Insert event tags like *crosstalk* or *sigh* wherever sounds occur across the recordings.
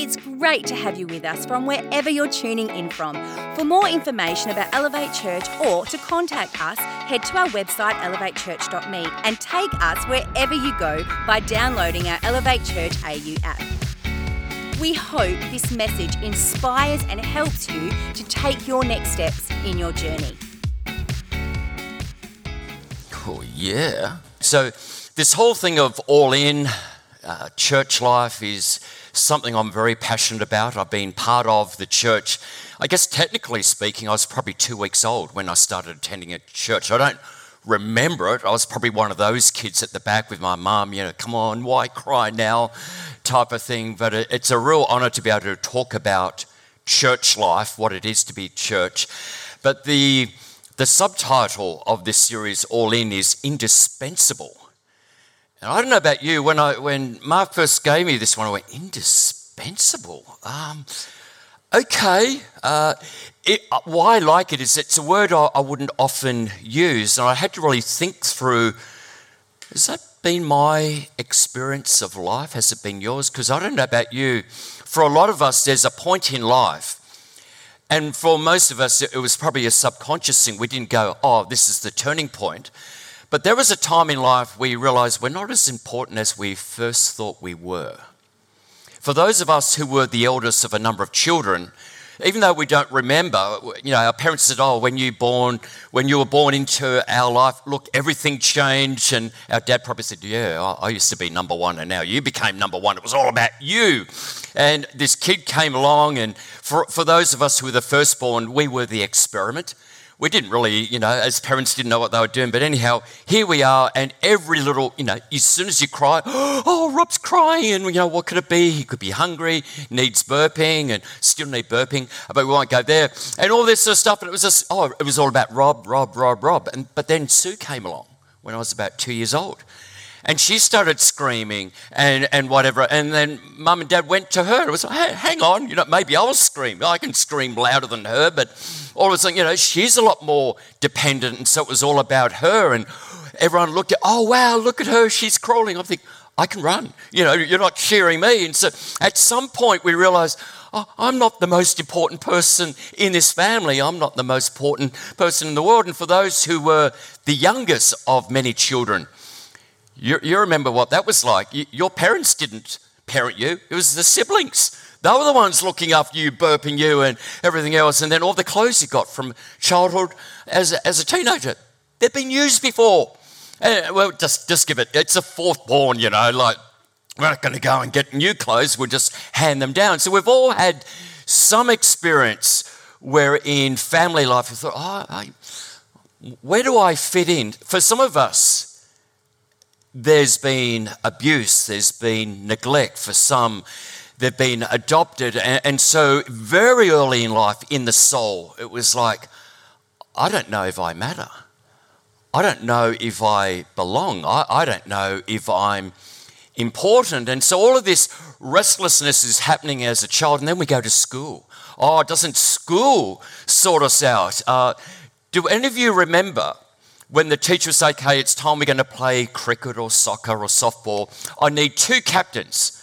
It's great to have you with us from wherever you're tuning in from. For more information about Elevate Church or to contact us, head to our website elevatechurch.me and take us wherever you go by downloading our Elevate Church AU app. We hope this message inspires and helps you to take your next steps in your journey. Oh, yeah. So, this whole thing of all in uh, church life is something I'm very passionate about. I've been part of the church. I guess, technically speaking, I was probably two weeks old when I started attending a church. I don't remember it. I was probably one of those kids at the back with my mum, you know, come on, why cry now type of thing. But it's a real honour to be able to talk about church life, what it is to be church. But the, the subtitle of this series, All In, is indispensable. And I don't know about you, when, I, when Mark first gave me this one, I went, indispensable? Um, okay. Uh, it, uh, why I like it is it's a word I, I, wouldn't often use, and I had to really think through has that been my experience of life? Has it been yours? Because I don't know about you. For a lot of us, there's a point in life. And for most of us, it was probably a subconscious thing. We didn't go, oh, this is the turning point. But there was a time in life we realized we're not as important as we first thought we were. For those of us who were the eldest of a number of children, even though we don't remember, you know, our parents said, "Oh, when you born, when you were born into our life, look, everything changed." And our dad probably said, "Yeah, I used to be number one, and now you became number one. It was all about you." And this kid came along, and for for those of us who were the firstborn, we were the experiment we didn't really, you know, as parents didn't know what they were doing. But anyhow, here we are, and every little, you know, as soon as you cry, *gasps* oh, Rob's crying, and you know, what could it be? He could be hungry, needs burping, and still need burping, but we won't go there, and all this sort of stuff. And it was just, oh, it was all about Rob, Rob, Rob, Rob. And but then Sue came along when I was about two years old. And she started screaming and, and whatever. And then mum and dad went to her. It was like, hey, hang on, you know, maybe I'll scream. I can scream louder than her, but all of a sudden, you know, she's a lot more dependent. And so it was all about her. And everyone looked at, oh, wow, look at her. She's crawling. I think, I can run. You know, you're not cheering me. And so at some point, we realized, oh, I'm not the most important person in this family. I'm not the most important person in the world. And for those who were the youngest of many children, you, you remember what that was like. You, your parents didn't parent you, it was the siblings. They were the ones looking after you, burping you, and everything else. And then all the clothes you got from childhood as a, as a teenager, they've been used before. And, well, just, just give it, it's a fourth born, you know, like we're not going to go and get new clothes, we'll just hand them down. So we've all had some experience where in family life we thought, oh, I, where do I fit in? For some of us, there's been abuse, there's been neglect for some, they've been adopted. And, and, so, very early in life, in the soul, it was like, I don't know if I matter. I don't know if I belong. I, I don't know if I'm important. And so, all of this restlessness is happening as a child. And then we go to school. Oh, doesn't school sort us out? Uh, do any of you remember? when the teacher would say, okay, it's time we're going to play cricket or soccer or softball, I need two captains.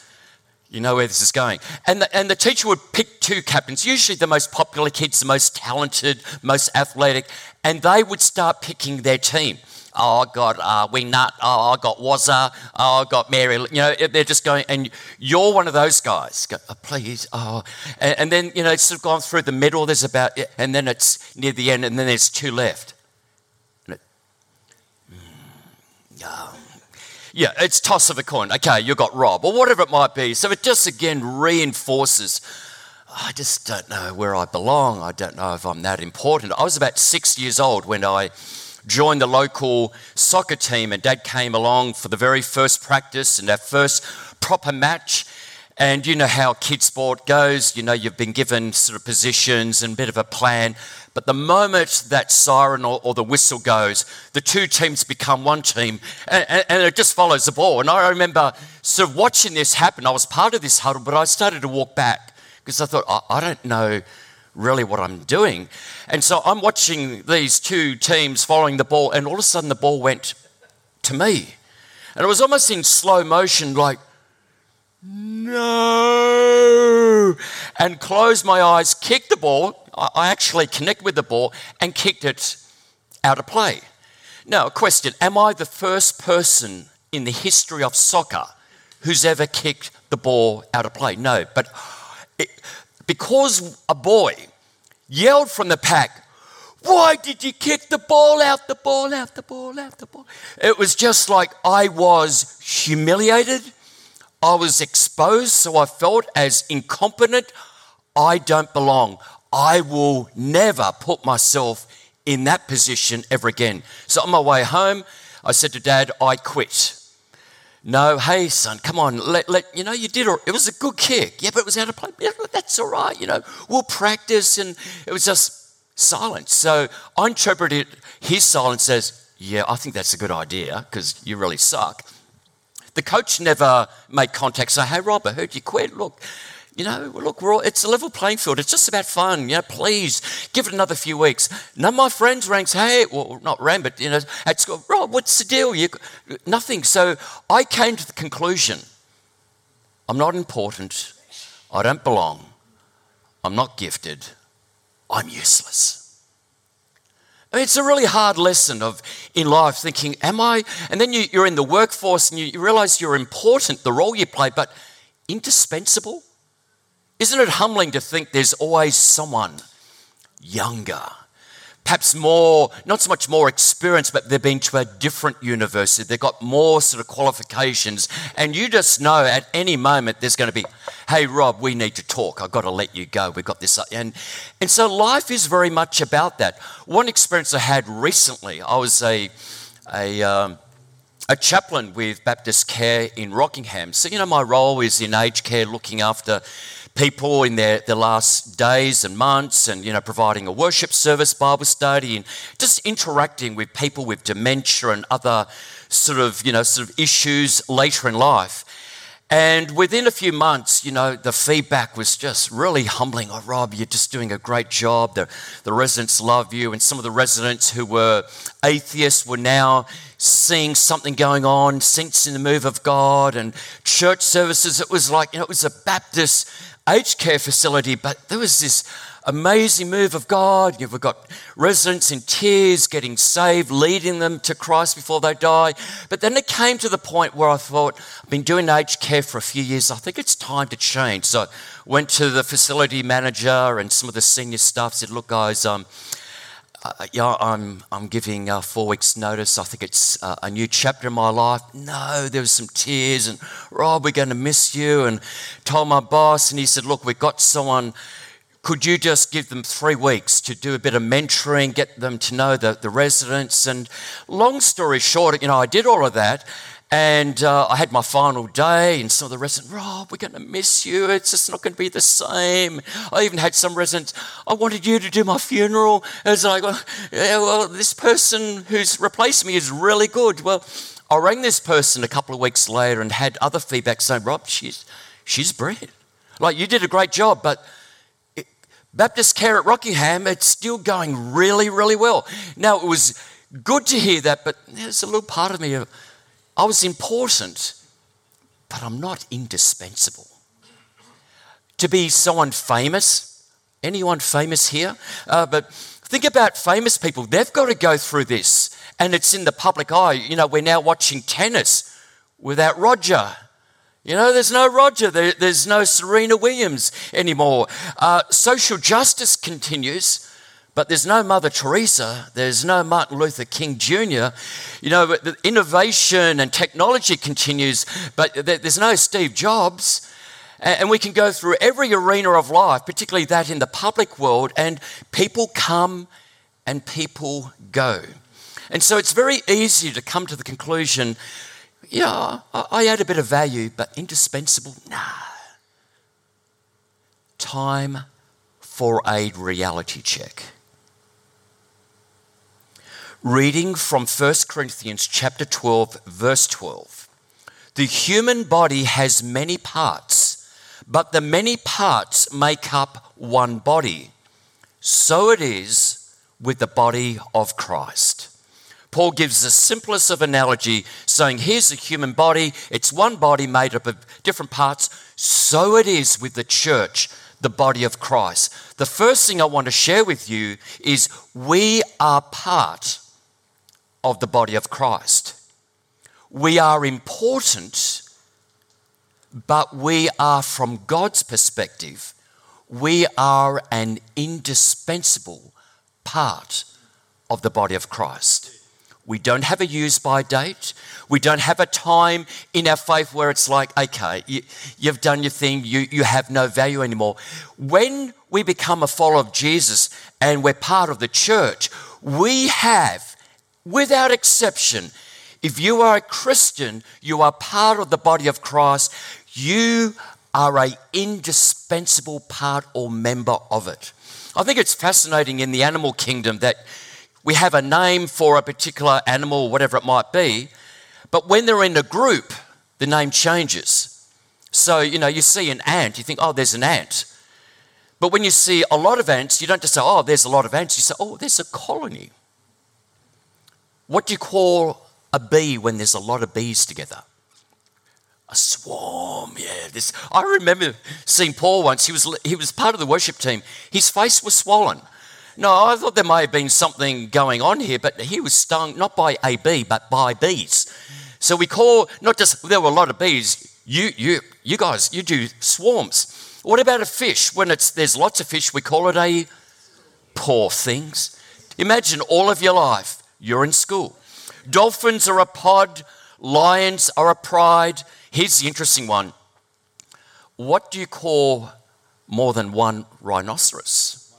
You know where this is going. And the, and the teacher would pick two captains, usually the most popular kids, the most talented, most athletic, and they would start picking their team. Oh, I got uh, Wingnut. Oh, I got Wazza. Oh, I got Mary. You know, they're just going, and you're one of those guys. Go, oh, please. Oh. And, and, then, you know, it's sort of gone through the middle. There's about, and then it's near the end, and then there's two left. Um, yeah, it's toss of a coin. Okay, you got Rob, or whatever it might be. So it just again reinforces I just don't know where I belong. I don't know if I'm that important. I was about six years old when I joined the local soccer team, and dad came along for the very first practice and our first proper match. And you know how kid sport goes. You know, you've been given sort of positions and a bit of a plan. But the moment that siren or, or the whistle goes, the two teams become one team and, and, and, it just follows the ball. And I remember sort of watching this happen. I was part of this huddle, but I started to walk back because I thought, I, I don't know really what I'm doing. And so I'm watching these two teams following the ball, and all of a sudden the ball went to me. And it was almost in slow motion, like, no, and closed my eyes, kicked the ball. I actually connected with the ball and kicked it out of play. Now, a question Am I the first person in the history of soccer who's ever kicked the ball out of play? No, but it, because a boy yelled from the pack, why did you kick the ball out, the ball out, the ball out, the ball? It was just like I was humiliated. I was exposed, so I felt as incompetent. I don't belong. I will never put myself in that position ever again. So on my way home, I said to dad, I quit. No, hey son, come on, let, let you know you did it was a good kick. Yeah, but it was out of play. Yeah, that's all right, you know. We'll practice and it was just silence. So I interpreted his silence as, yeah, I think that's a good idea because you really suck. The coach never made contact, say, hey, Rob, I heard you quit. Look, you know, look, all, it's a level playing field. It's just about fun. You know, please give it another few weeks. None of my friends rang, hey, well, not ran, but, you know, at school, Rob, what's the deal? You, nothing. So I came to the conclusion I'm not important. I don't belong. I'm not gifted. I'm useless. Mean, it's a really hard lesson of in life thinking, am I? And then you, are in the workforce and you, you realize you're important, the role you play, but indispensable. Isn't it humbling to think there's always someone younger, perhaps more, not so much more experience, but they've been to a different university. They've got more sort of qualifications. And you just know at any moment there's going to be, hey, Rob, we need to talk. I've got to let you go. We've got this. And, and so life is very much about that. One experience I had recently, I was a, a, um, a chaplain with Baptist Care in Rockingham. So, you know, my role is in aged care, looking after people in their, their last days and months and you know providing a worship service bible study and just interacting with people with dementia and other sort of you know sort of issues later in life and within a few months, you know, the feedback was just really humbling. Oh, Rob, you're just doing a great job. The, the residents love you. And some of the residents who were atheists were now seeing something going on, sensing the move of God. And church services, it was like, you know, it was a Baptist aged care facility, but there was this amazing move of God. You've got residents in tears getting saved, leading them to Christ before they die. But then it came to the point where I thought, I've been doing aged care for a few years. I think it's time to change. So I went to the facility manager and some of the senior staff said, look, guys, um, uh, yeah, I'm, I'm giving uh, four weeks' notice. I think it's uh, a new chapter in my life. No, there was some tears, and Rob, we're going to miss you. And told my boss, and he said, Look, we've got someone. Could you just give them three weeks to do a bit of mentoring, get them to know the, the residents? And long story short, you know, I did all of that. And uh, I had my final day, and some of the residents, Rob, we're going to miss you. It's just not going to be the same. I even had some residents, I wanted you to do my funeral. It's like, yeah, well, this person who's replaced me is really good. Well, I rang this person a couple of weeks later and had other feedback saying, Rob, she's, she's brilliant. Like, you did a great job, but it, Baptist Care at Rockingham, it's still going really, really well. Now, it was good to hear that, but there's a little part of me I was important, but I'm not indispensable. To be someone famous, anyone famous here? Uh, but think about famous people. They've got to go through this, and it's in the public eye. You know, we're now watching tennis without Roger. You know, there's no Roger, there, there's no Serena Williams anymore. Uh, social justice continues but there's no Mother Teresa, there's no Martin Luther King Jr. You know, the innovation and technology continues, but there's no Steve Jobs. And we can go through every arena of life, particularly that in the public world, and people come and people go. And so it's very easy to come to the conclusion yeah, I add a bit of value, but indispensable? Nah. Time for a reality check reading from 1 Corinthians chapter 12 verse 12. The human body has many parts, but the many parts make up one body. So it is with the body of Christ. Paul gives the simplest of analogy, saying, Here's a human body, it's one body made up of different parts. So it is with the church, the body of Christ. The first thing I want to share with you is we are part of the body of Christ. We are important, but we are, from God's perspective, we are an indispensable part of the body of Christ. We don't have a use by date. We don't have a time in our faith where it's like, okay, you, have done your thing, you, you have no value anymore. When we become a follower of Jesus and we're part of the church, we have, without exception, if you are a Christian, you are part of the body of Christ, you are an indispensable part or member of it. I think it's fascinating in the animal kingdom that we have a name for a particular animal, whatever it might be, but when they're in a group, the name changes. So, you know, you see an ant, you think, oh, there's an ant. But when you see a lot of ants, you don't just say, oh, there's a lot of ants. You say, oh, there's a colony. What do you call a bee when there's a lot of bees together? A swarm, yeah. This I remember seeing Paul once. He was he was part of the worship team. His face was swollen. No, I thought there may have been something going on here, but he was stung not by a bee, but by bees. So we call not just there were a lot of bees. You, you, you guys, you do swarms. What about a fish? When it's there's lots of fish, we call it a poor things. Imagine all of your life you're in school. Dolphins are a pod. Lions are a pride. Here's the interesting one. What do you call more than one rhinoceros?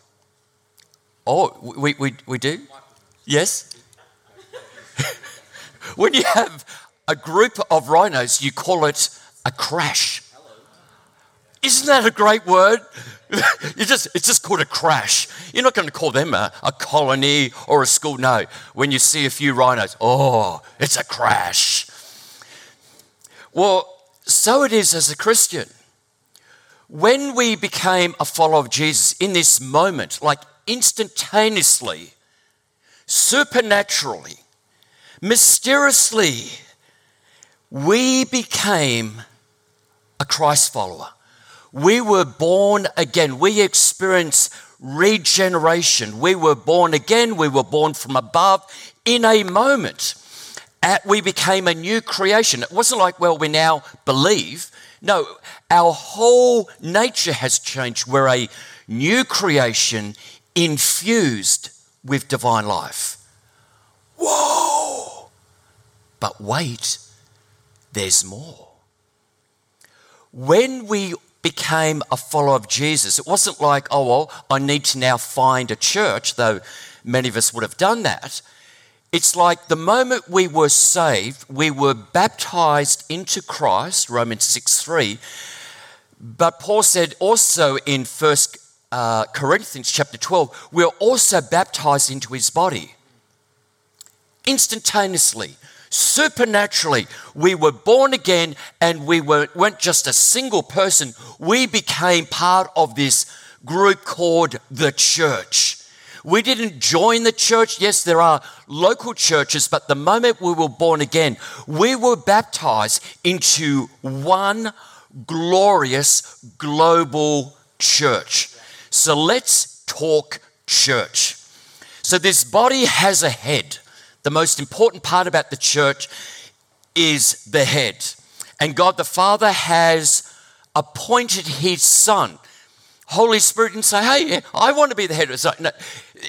Oh, we, we, we do? Yes? *laughs* when you have a group of rhinos, you call it a crash. Isn't that a great word? *laughs* you just, it's just called a crash. You're not going to call them a, a colony or a school. No. When you see a few rhinos, oh, it's a crash. Well, so it is as a Christian. When we became a follower of Jesus in this moment, like instantaneously, supernaturally, mysteriously, we became a Christ follower. We were born again. We experienced regeneration. We were born again. We were born from above in a moment. we became a new creation. It wasn't like, well, we now believe. No, our whole nature has changed. We're a new creation infused with divine life. Whoa! But wait, there's more. When we became a follower of Jesus, it wasn't like, oh, well, I need to now find a church, though many of us would have done that. It's like the moment we were saved, we were baptized into Christ, Romans 6 3. But Paul said also in 1 uh, Corinthians chapter 12, we're also baptized into his body. Instantaneously, supernaturally, we were born again and we were, weren't just a single person, we became part of this group called the church. We didn't join the church. Yes, there are local churches, but the moment we were born again, we were baptized into one glorious global church. So let's talk church. So this body has a head. The most important part about the church is the head. And God the Father has appointed his Son. Holy Spirit and say, hey, I want to be the head. No,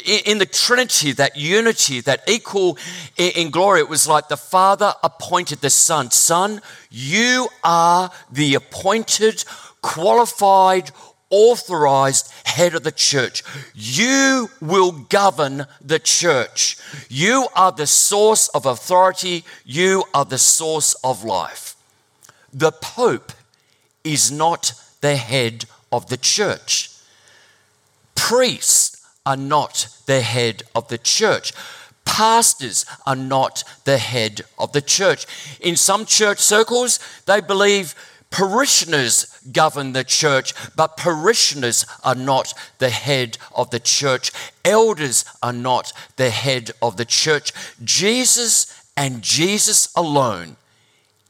in the Trinity, that unity, that equal in glory, it was like the Father appointed the Son. Son, you are the appointed, qualified, authorized head of the church. You will govern the church. You are the source of authority. You are the source of life. The Pope is not the head of the church. Priests are not the head of the church. Pastors are not the head of the church. In some church circles, they believe Parishioners govern the church, but parishioners are not the head of the church. Elders are not the head of the church. Jesus and Jesus alone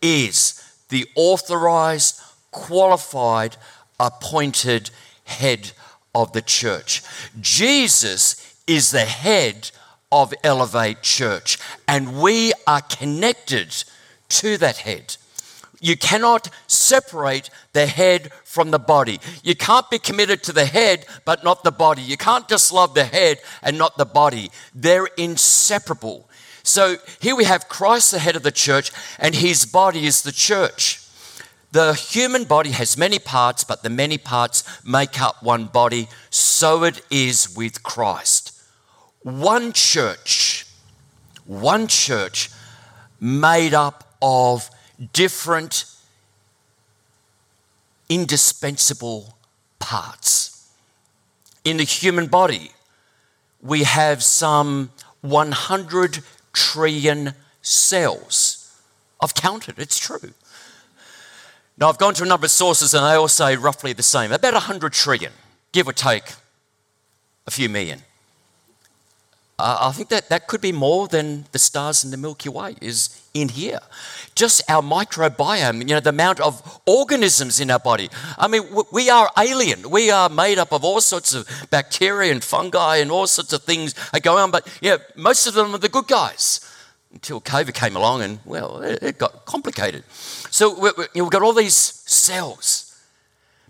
is the authorized, qualified, appointed head of the church. Jesus is the head of Elevate Church, and we are connected to that head. You cannot separate the head from the body. You can't be committed to the head but not the body. You can't just love the head and not the body. They're inseparable. So here we have Christ, the head of the church, and his body is the church. The human body has many parts, but the many parts make up one body. So it is with Christ. One church, one church made up of different indispensable parts. In the human body, we have some 100 trillion cells. I've counted, it's true. Now, I've gone to a number of sources and they all say roughly the same about 100 trillion, give or take a few million. Uh, I think that that could be more than the stars in the Milky Way is in here. Just our microbiome, you know, the amount of organisms in our body. I mean, we are alien. We are made up of all sorts of bacteria and fungi and all sorts of things that go on, but yeah, most of them are the good guys until COVID came along and, well, it got complicated. So we've got all these cells.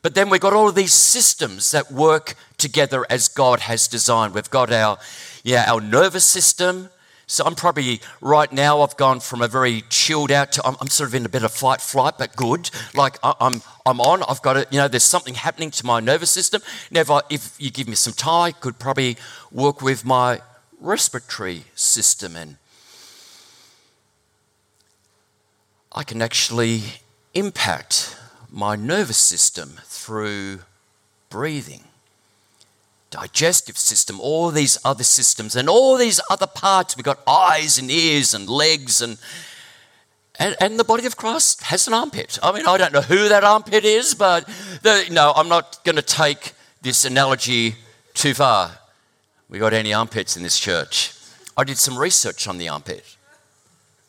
But then we've got all of these systems that work together as God has designed. We've got our yeah, our nervous system. So I'm probably right now. I've gone from a very chilled out to I'm, I'm sort of in a bit of fight flight, but good. Like I, am I'm on. I've got it. You know, there's something happening to my nervous system. Now, if, I, if you give me some time, I could probably work with my respiratory system, and I can actually impact my nervous system through breathing digestive system, all these other systems, and all these other parts. We've got eyes and ears and legs, and, and, and the body of Christ has an armpit. I mean, I don't know who that armpit is, but the, no, I'm not going to take this analogy too far. We got any armpits in this church? I did some research on the armpit.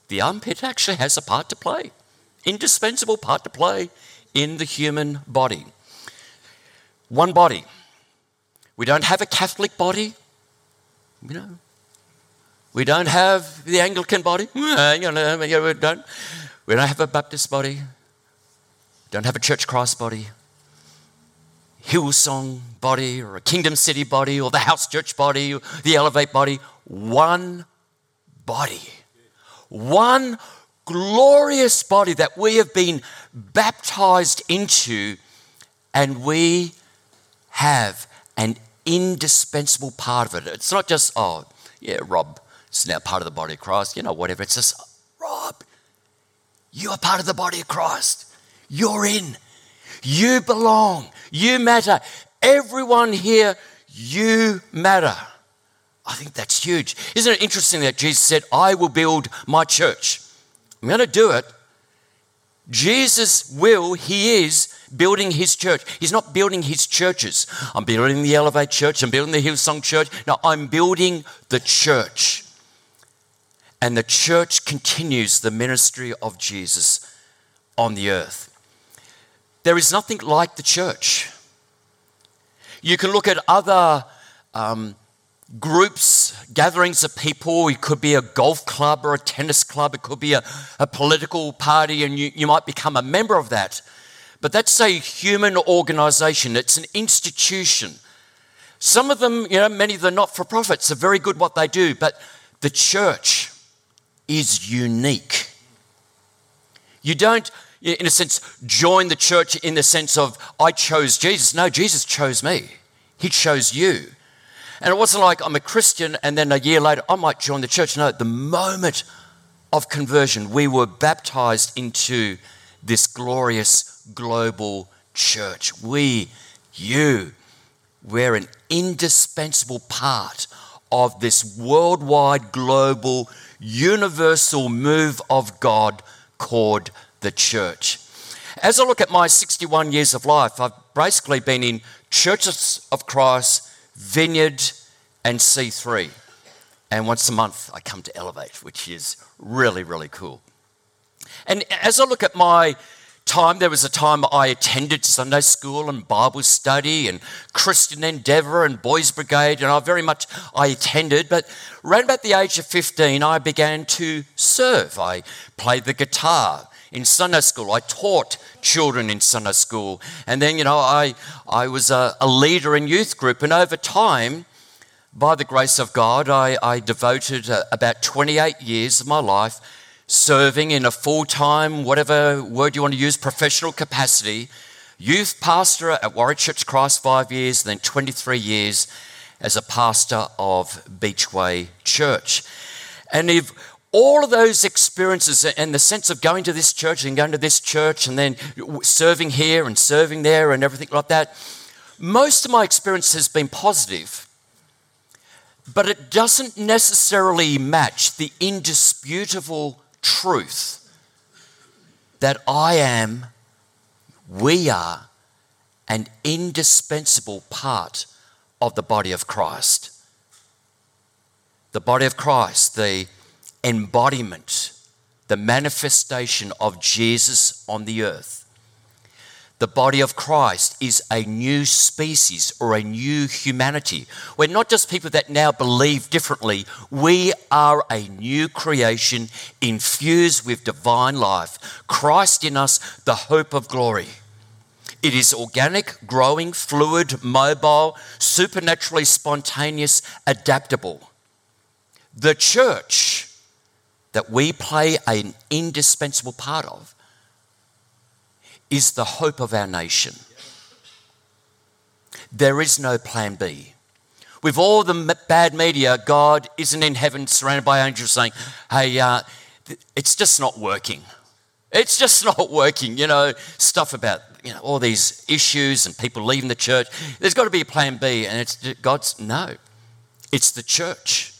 The armpit actually has a part to play, indispensable part to play in the human body. One body we don't have a Catholic body. You know, we don't have the Anglican body. *laughs* Uh, you know, uh, we don't. We don't have a Baptist body. Don't have a Church Christ body. Hillsong body, or a Kingdom City body, or the House Church body, or the Elevate body. One body. One glorious body that we have been baptized into, and we have an indispensable part of it. It's not just, oh, yeah, Rob is now part of the body of Christ, you know, whatever. It's just, Rob, you are part of the body of Christ. You're in. You belong. You matter. Everyone here, you matter. I think that's huge. Isn't it interesting that Jesus said, I will build my church? I'm going to do it. Jesus will, He is building his church. He's not building his churches. I'm building the Elevate Church, I'm building the Hillsong Church. No, I'm building the church. And the church continues the ministry of Jesus on the earth. There is nothing like the church. You can look at other um, groups, gatherings of people. It could be a golf club or a tennis club. It could be a, a political party, and you, you might become a member of that. But that's a human organization, it's an institution. Some of them, you know, many of the not for profits are very good what they do, but the church is unique. You don't, in a sense, join the church in the sense of, I chose Jesus. No, Jesus chose me, He chose you. And it wasn't like I'm a Christian and then a year later I might join the church. No, the moment of conversion, we were baptized into this glorious global church. We, you, we're an indispensable part of this worldwide, global, universal move of God called the church. as I look at my 61 years of life, I've basically been in Churches of Christ, Vineyard, and C3. And once a month, I come to Elevate, which is really, really cool. And as I look at my time, there was a time I attended Sunday school and Bible study and Christian Endeavour and Boys Brigade, and I very much I attended. But around about the age of 15, I began to serve. I played the guitar in Sunday school. I taught children in Sunday school. And then, you know, I, I was a, a leader in youth group. And over time, by the grace of God, I, I devoted uh, about 28 years of my life serving in a full time, whatever word you want to use, professional capacity. Youth pastor at Warwick Church Christ, five years, then 23 years as a pastor of Beachway Church. And if all of those experiences and the sense of going to this church and going to this church and then serving here and serving there and everything like that, most of my experience has been positive but it doesn't necessarily match the indisputable truth that I am, we are, an indispensable part of the body of Christ. The body of Christ, the embodiment, the manifestation of Jesus on the earth the body of Christ is a new species or a new humanity. We're not just people that now believe differently, we are a new creation infused with divine life. Christ in us, the hope of glory. It is organic, growing, fluid, mobile, supernaturally spontaneous, adaptable. The church that we play an indispensable part of is the hope of our nation. There is no plan B. With all the bad media, God isn't in heaven surrounded by angels saying, hey, uh, it's just not working. It's just *laughs* not working. You know, stuff about you know all these issues and people leaving the church. There's got to be a plan B, and it's God's no. It's the church.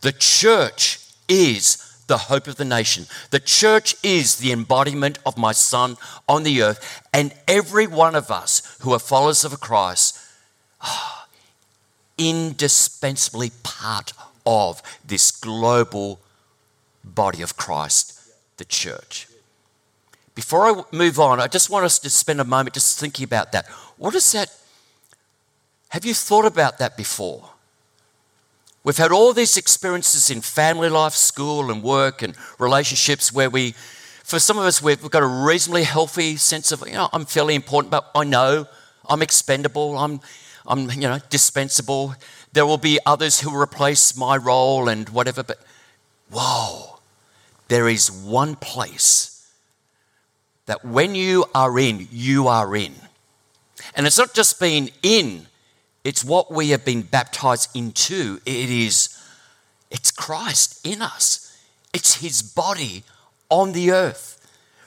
The church is the hope of the nation. The church is the embodiment of my Son on the earth, and every one of us who are followers of Christ, oh, indispensably part of this global body of Christ, the church. Before I move on, I just want us to spend a moment just thinking about that. What is that? Have you thought about that before? We've had all these experiences in family life, school, and work and relationships where we, for some of us, we've got a reasonably healthy sense of, you know, I'm fairly important, but I know I'm expendable, I'm, I'm you know, dispensable. There will be others who will replace my role and whatever, but whoa, there is one place that when you are in, you are in. And it's not just being in it's what we have been baptized into. It is, it's Christ in us. It's his body on the earth,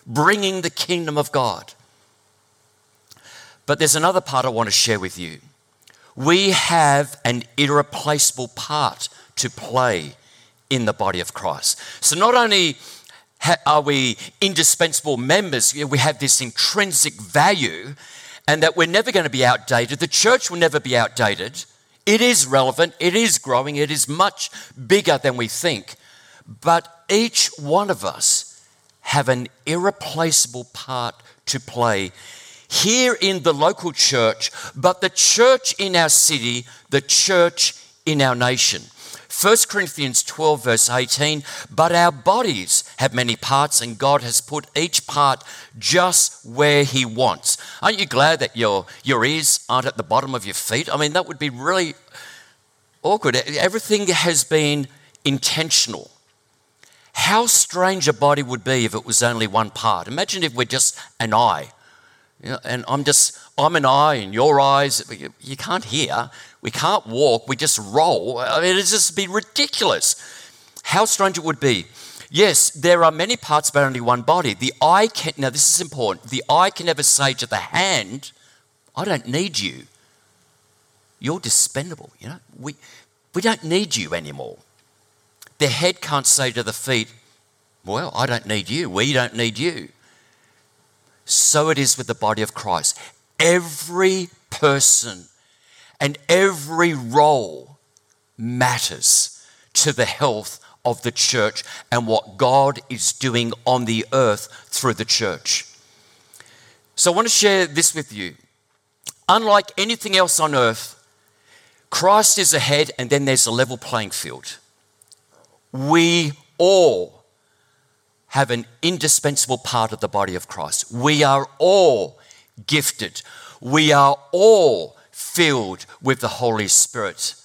bringing the kingdom of God. But there's another part I want to share with you. We have an irreplaceable part to play in the body of Christ. So not only are we indispensable members, we have this intrinsic value and that we're never going to be outdated. The church will never be outdated. It is relevant, it is growing, it is much bigger than we think. But each one of us have an irreplaceable part to play here in the local church, but the church in our city, the church in our nation. 1 Corinthians 12, verse 18, but our bodies have many parts, and God has put each part just where He wants. Aren't you glad that your, your ears aren't at the bottom of your feet? I mean, that would be really awkward. Everything has been intentional. How strange a body would be if it was only one part. Imagine if we're just an eye. You know, and I'm just, I'm an eye and your eyes, you can't hear. We can't walk, we just roll. I mean, it'd just be ridiculous. How strange it would be. Yes, there are many parts but only one body. The eye can, now this is important, the eye can never say to the hand, I don't need you. You're dispendable, you know. We, we don't need you anymore. The head can't say to the feet, Well, I don't need you. We don't need you. so it is with the body of Christ. Every person and every role matters to the health of the church and what God is doing on the earth through the church. So I want to share this with you. Unlike anything else on earth, Christ is ahead and then there's a level playing field. We all have an indispensable part of the body of Christ. We are all gifted. We are all filled with the Holy Spirit.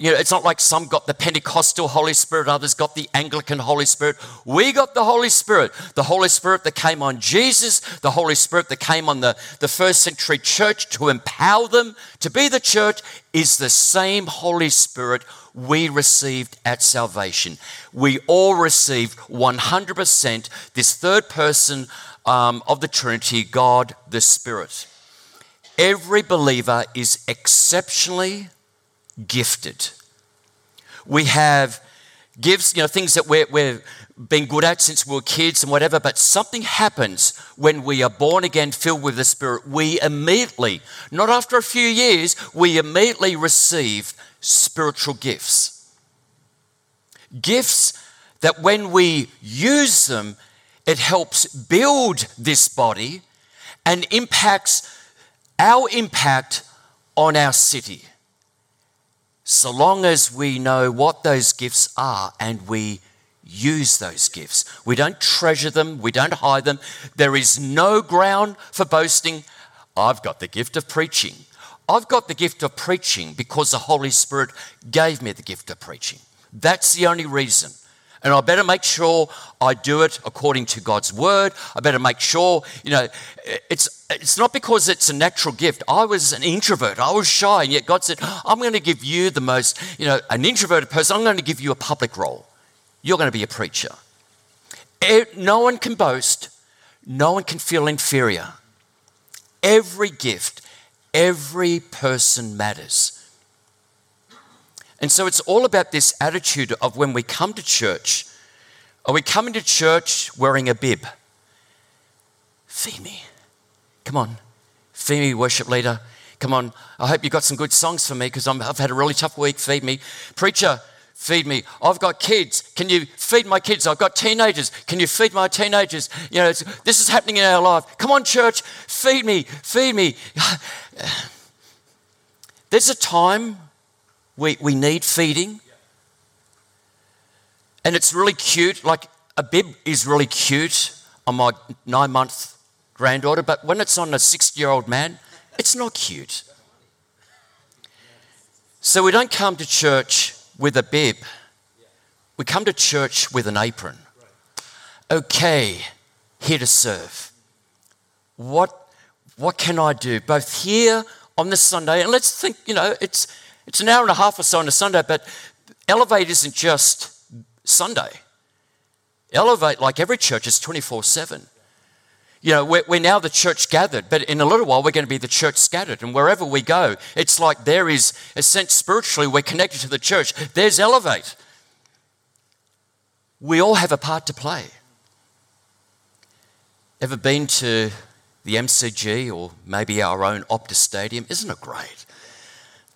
You know, it's not like some got the Pentecostal Holy Spirit, others got the Anglican Holy Spirit. We got the Holy Spirit. The Holy Spirit that came on Jesus, the Holy Spirit that came on the, the first century church to empower them to be the church is the same Holy Spirit we received at salvation. We all received 100% this third person um, of the Trinity, God the Spirit. Every believer is exceptionally gifted. We have gifts, you know, things that we're, we've been good at since we were kids and whatever, but something happens when we are born again, filled with the Spirit. We immediately, not after a few years, we immediately receive spiritual gifts. Gifts that when we use them, it helps build this body and impacts our impact on our city so long as we know what those gifts are and we use those gifts. We don't treasure them, we don't hide them. There is no ground for boasting. I've got the gift of preaching. I've got the gift of preaching because the Holy Spirit gave me the gift of preaching. That's the only reason. And I better make sure I do it according to God's word. I better make sure, you know, it's, it's not because it's a natural gift. I was an introvert, I was shy, and yet God said, I'm going to give you the most, you know, an introverted person, I'm going to give you a public role. You're going to be a preacher. No one can boast, no one can feel inferior. Every gift, every person matters. And so it's all about this attitude of when we come to church, are we coming to church wearing a bib? Feed me. Come on. Feed me, worship leader. Come on. I hope you've got some good songs for me because I've had a really tough week. Feed me. Preacher, feed me. I've got kids. Can you feed my kids? I've got teenagers. Can you feed my teenagers? You know, this is happening in our life. Come on, church. Feed me. Feed me. *sighs* There's a time we, we need feeding. And it's really cute. Like a bib is really cute on my nine month granddaughter, but when it's on a 60 year old man, it's not cute. So we don't come to church with a bib, we come to church with an apron. Okay, here to serve. What, what can I do? Both here on this Sunday, and let's think, you know, it's it's an hour and a half or so on a Sunday, but Elevate isn't just Sunday. Elevate, like every church, is 24 7. You know, we're, we're, now the church gathered, but in a little while we're going to be the church scattered. And wherever we go, it's like there is a sense spiritually we're connected to the church. There's Elevate. We all have a part to play. Ever been to the MCG or maybe our own Optus Stadium? Isn't it great?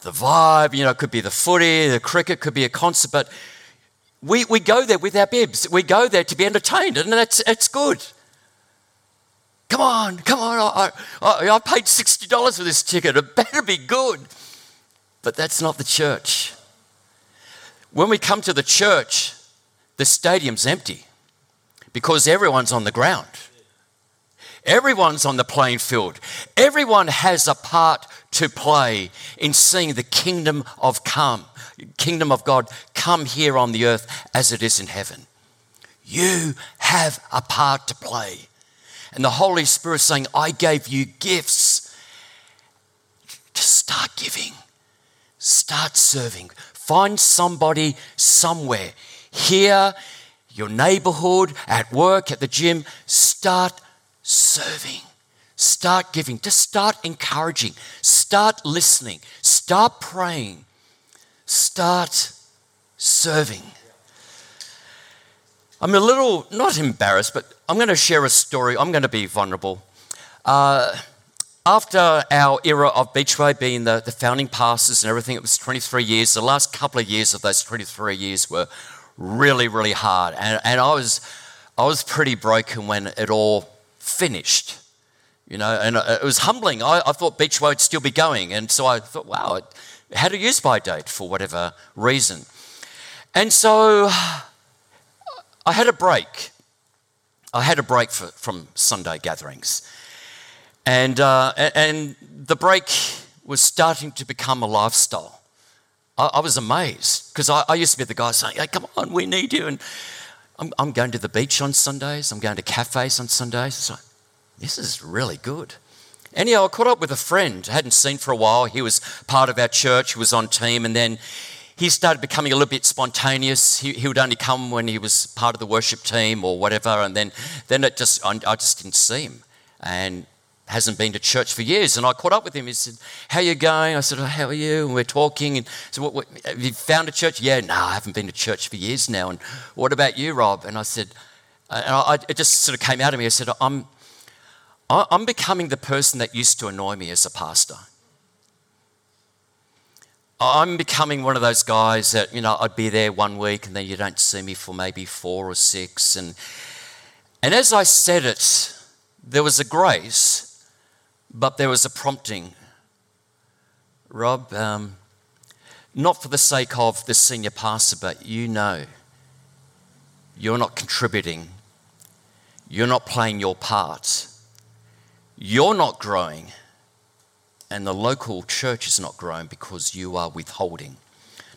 The vibe, you know, it could be the footy, the cricket, could be a concert, but we, we go there with our bibs. We go there to be entertained, and that's, that's good. Come on, come on. I, I, I paid $60 for this ticket. It better be good. But that's not the church. When we come to the church, the stadium's empty because everyone's on the ground. Everyone's on the playing field. Everyone has a part to play in seeing the kingdom of come, kingdom of God come here on the earth as it is in heaven. You have a part to play. And the Holy Spirit saying, I gave you gifts. to start giving. Start serving. Find somebody somewhere. Here, your neighborhood, at work, at the gym. Start serving. Start giving. Just start encouraging. Start listening. Start praying. Start serving. I'm a little, not embarrassed, but I'm going to share a story. I'm going to be vulnerable. uh, after our era of Beachway being the, the founding pastors and everything, it was 23 years. The last couple of years of those 23 years were really, really hard. And, and I, was, I was pretty broken when it all finished. You know, and it was humbling. I, I thought Beachway would still be going. And so I thought, wow, it had a use by date for whatever reason. And so I had a break. I had a break for, from Sunday gatherings. And, uh, and the break was starting to become a lifestyle. I, I was amazed because I, I, used to be the guy saying, hey, come on, we need you. And I'm, I'm, going to the beach on Sundays, I'm going to cafes on Sundays. It's like, this is really good. Anyhow, I caught up with a friend I hadn't seen for a while. He was part of our church, he was on team, and then he started becoming a little bit spontaneous. He, he, would only come when he was part of the worship team or whatever, and then, then it just I, I just didn't see him. And hasn't been to church for years. And I caught up with him. He said, How you going? I said, oh, How are you? And we're talking. And so, what, what, Have you found a church? Yeah, no, I haven't been to church for years now. And what about you, Rob? And I said, uh, and I, it just sort of came out of me. I said, I'm, I'm becoming the person that used to annoy me as a pastor. I'm becoming one of those guys that, you know, I'd be there one week and then you don't see me for maybe four or six. And, and as I said it, there was a grace but there was a prompting. Rob, um, not for the sake of the senior pastor, but you know you're not contributing, you're not playing your part, you're not growing, and the local church is not growing because you are withholding.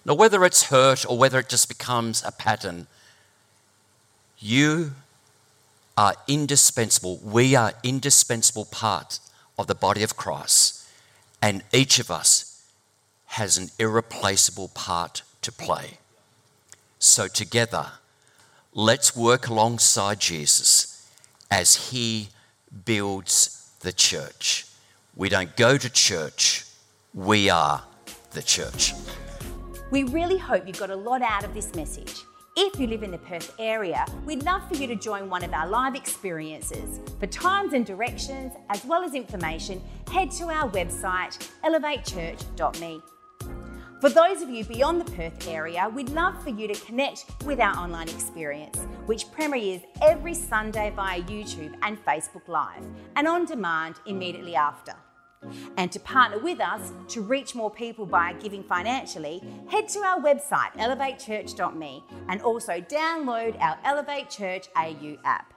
Now, whether it's hurt or whether it just becomes a pattern, you are indispensable. We are indispensable part of the body of Christ, and each of us has an irreplaceable part to play. So, together, let's work alongside Jesus as he builds the church. We don't go to church, we are the church. We really hope you got a lot out of this message. If you live in the Perth area, we'd love for you to join one of our live experiences. For times and directions, as well as information, head to our website, elevatechurch.me. For those of you beyond the Perth area, we'd love for you to connect with our online experience, which premieres every Sunday via YouTube and Facebook Live, and on demand immediately after. And to partner with us to reach more people by giving financially, head to our website elevatechurch.me and also download our Elevate Church AU app.